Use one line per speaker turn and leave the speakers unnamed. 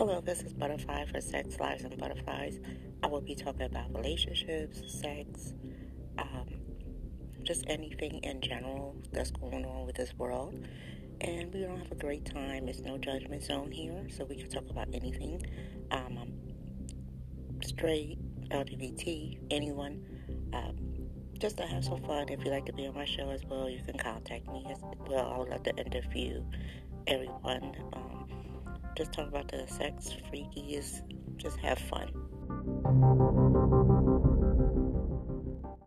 Hello, this is Butterfly for Sex, Lives, and Butterflies. I will be talking about relationships, sex, um, just anything in general that's going on with this world. And going to have a great time. It's no judgment zone here, so we can talk about anything. Um, I'm straight, LGBT, anyone. Um, just to have some fun. If you'd like to be on my show as well, you can contact me as well. I would love to interview everyone. Um, just talk about the sex freakies. Just have fun.